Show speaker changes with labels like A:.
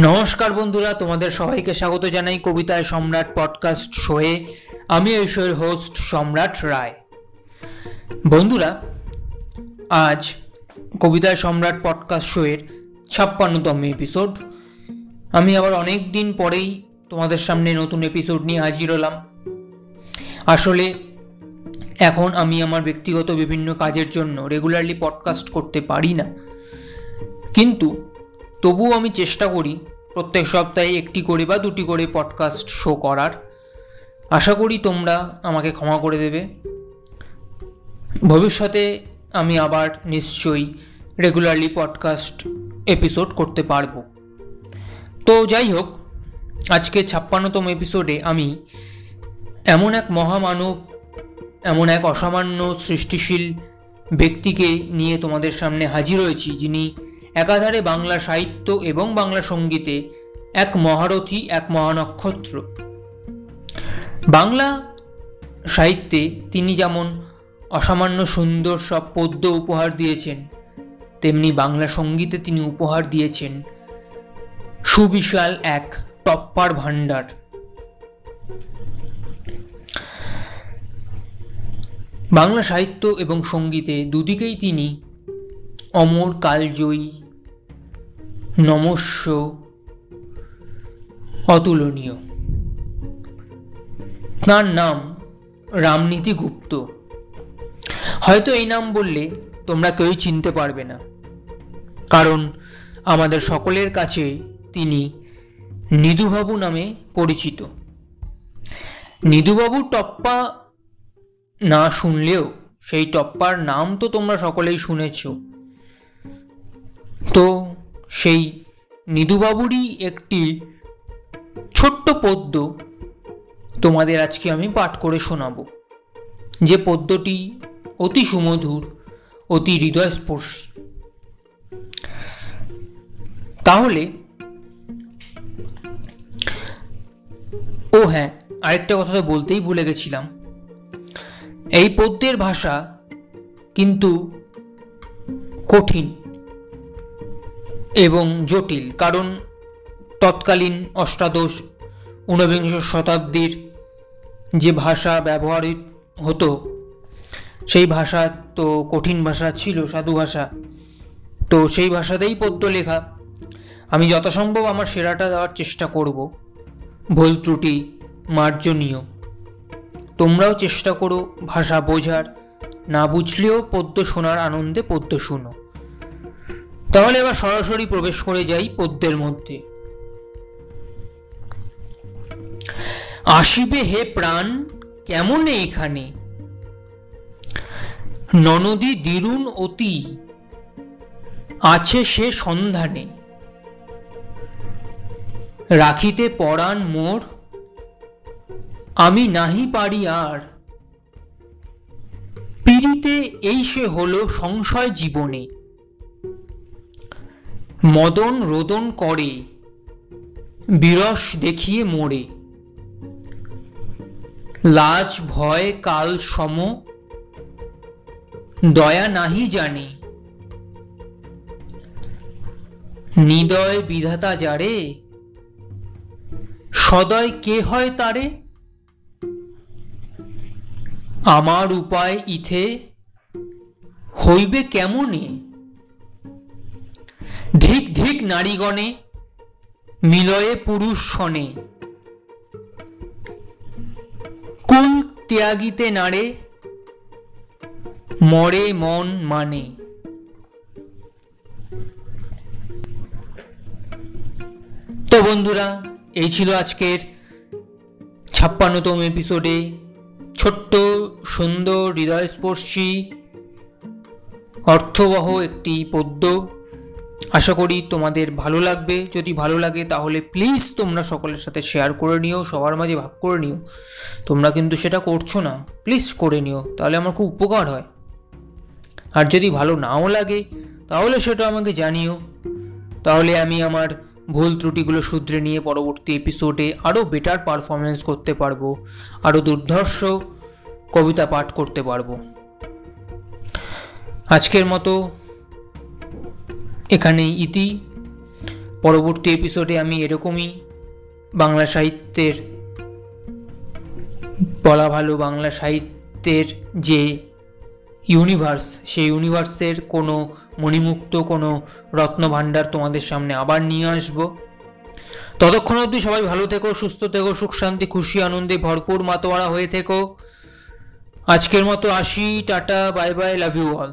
A: নমস্কার বন্ধুরা, তোমাদের সবাইকে স্বাগত জানাই কবিতায় সম্রাট পডকাস্ট শোয়ে। আমি এই শোয়ের হোস্ট সম্রাট রায়। বন্ধুরা, আজ কবিতায় সম্রাট পডকাস্ট শোয়ের ছাপ্পান্নতম এপিসোড আমি আবার অনেক দিন পরেই তোমাদের সামনে নতুন এপিসোড নিয়ে হাজির হলাম। আসলে এখন আমি আমার ব্যক্তিগত বিভিন্ন কাজের জন্য রেগুলারলি পডকাস্ট করতে পারি না। কিন্তু তবুও আমি চেষ্টা করি প্রত্যেক সপ্তাহে একটি করে বা দুটি করে পডকাস্ট শো করার। আশা করি তোমরা আমাকে ক্ষমা করে দেবে। ভবিষ্যতে আমি আবার নিশ্চয়ই রেগুলারলি পডকাস্ট এপিসোড করতে পারব। তো যাই হোক, আজকে ছাপ্পান্নতম এপিসোডে আমি এমন এক মহামানব, এমন এক অসামান্য সৃষ্টিশীল ব্যক্তিকে নিয়ে তোমাদের সামনে হাজির হয়েছি যিনি একাধারে বাংলা সাহিত্য এবং বাংলা সঙ্গীতে এক মহারথী, এক মহানক্ষত্র। বাংলা সাহিত্যে তিনি যেমন অসামান্য সুন্দর সব পদ্য উপহার দিয়েছেন, তেমনি বাংলা সঙ্গীতে তিনি উপহার দিয়েছেন সুবিশাল এক টপ্পার ভাণ্ডার। বাংলা সাহিত্য এবং সঙ্গীতে দুদিকেই তিনি অমর, কালজয়ী নমস্য। অতুলনীয়। তাঁর নাম রামনীতি গুপ্ত। হয়তো এই নাম বললে তোমরা কেউই চিনতে পারবে না। কারণ আমাদের সকলের কাছে তিনি নিধুবাবু নামে পরিচিত। নিধুবাবু টপ্পা না শুনলেও সেই টপ্পার নাম তো তোমরা সকলেই শুনেছ। তো সেই নিধুবাবুরই একটি ছোট্ট পদ্য তোমাদের আজকে আমি পাঠ করে শোনাব। যে পদ্যটি অতি সুমধুর, অতি হৃদয়স্পর্শী। তাহলে, ও হ্যাঁ আরেকটা কথা তো বলতেই ভুলে গেছিলাম। এই পদ্যের ভাষা কিন্তু কঠিন। এবং জটিল, কারণ তৎকালীন অষ্টাদশ, ঊনবিংশ শতাব্দীর যে ভাষা ব্যবহার হতো, সেই ভাষা তো কঠিন ভাষা ছিল, সাধু ভাষা। তো সেই ভাষাতেই পদ্য লেখা আমি যথাসম্ভব আমার সেরাটা দেওয়ার চেষ্টা করব। ভুল ত্রুটি মার্জনীয়। তোমরাও চেষ্টা করো ভাষা বোঝার। না বুঝলেও পদ্য শোনার আনন্দে পদ্য শুনো। তাহলে এবার সরাসরি প্রবেশ করে যাই পদ্মের মধ্যে। আসিবে হে প্রাণ, কেমন এখানে? ননদী দিরুন অতি, আছে সে সন্ধানে। রাখিতে পরাণ মোর, আমি নাহি পারি আর। পিড়িতে এই সে হলো সংশয় জীবনে। মদন রোদন করে, বিরস দেখিয়ে মোড়ে লাজ ভয় কাল সম, দয়া নাহি জানে। নিদয় বিধাতা যারে, সদয় কে হয় তারে? আমার উপায় ইথে হইবে কেমনে? ধিক ধিক নারীগণে, মিলয়ে পুরুষ শনে কুল ত্যাগিতে নাড়ে, মরে মন মানে। তো বন্ধুরা, এই ছিল আজকের ছাপ্পান্নতম এপিসোডে ছোট্ট সুন্দর হৃদয়স্পর্শী অর্থবহ একটি পদ্য। আশা করি তোমাদের ভালো লাগবে। যদি ভালো লাগে তাহলে প্লিজ তোমরা সকলের সাথে শেয়ার করে নিও, সবার মাঝে ভাগ করে নিও। তোমরা কিন্তু সেটা করছ না প্লিজ করে নিও, তাহলে আমার খুব উপকার হয়। আর যদি ভালো নাও লাগে, তাহলে সেটা আমাকে জানিও। তাহলে আমি আমার ভুল ত্রুটিগুলো শুধরে নিয়ে পরবর্তী এপিসোডে আরও বেটার পারফরমেন্স করতে পারব আরও দুর্ধর্ষ কবিতা পাঠ করতে পারব। আজকের মতো এখানেই ইতি। পরবর্তী এপিসোডে আমি এরকমই বাংলা সাহিত্যের বলা ভালো বাংলা সাহিত্যের যে ইউনিভার্স সেই ইউনিভার্সের কোনো মণিমুক্ত, কোনো রত্নভাণ্ডার তোমাদের সামনে আবার নিয়ে আসব। ততক্ষণ অবধি সবাই ভালো থেকো, সুস্থ থেকো, সুখ শান্তি, খুশি, আনন্দে ভরপুর মাতোয়ারা হয়ে থেকো। আজকের মতো আসি, tata bye bye love you all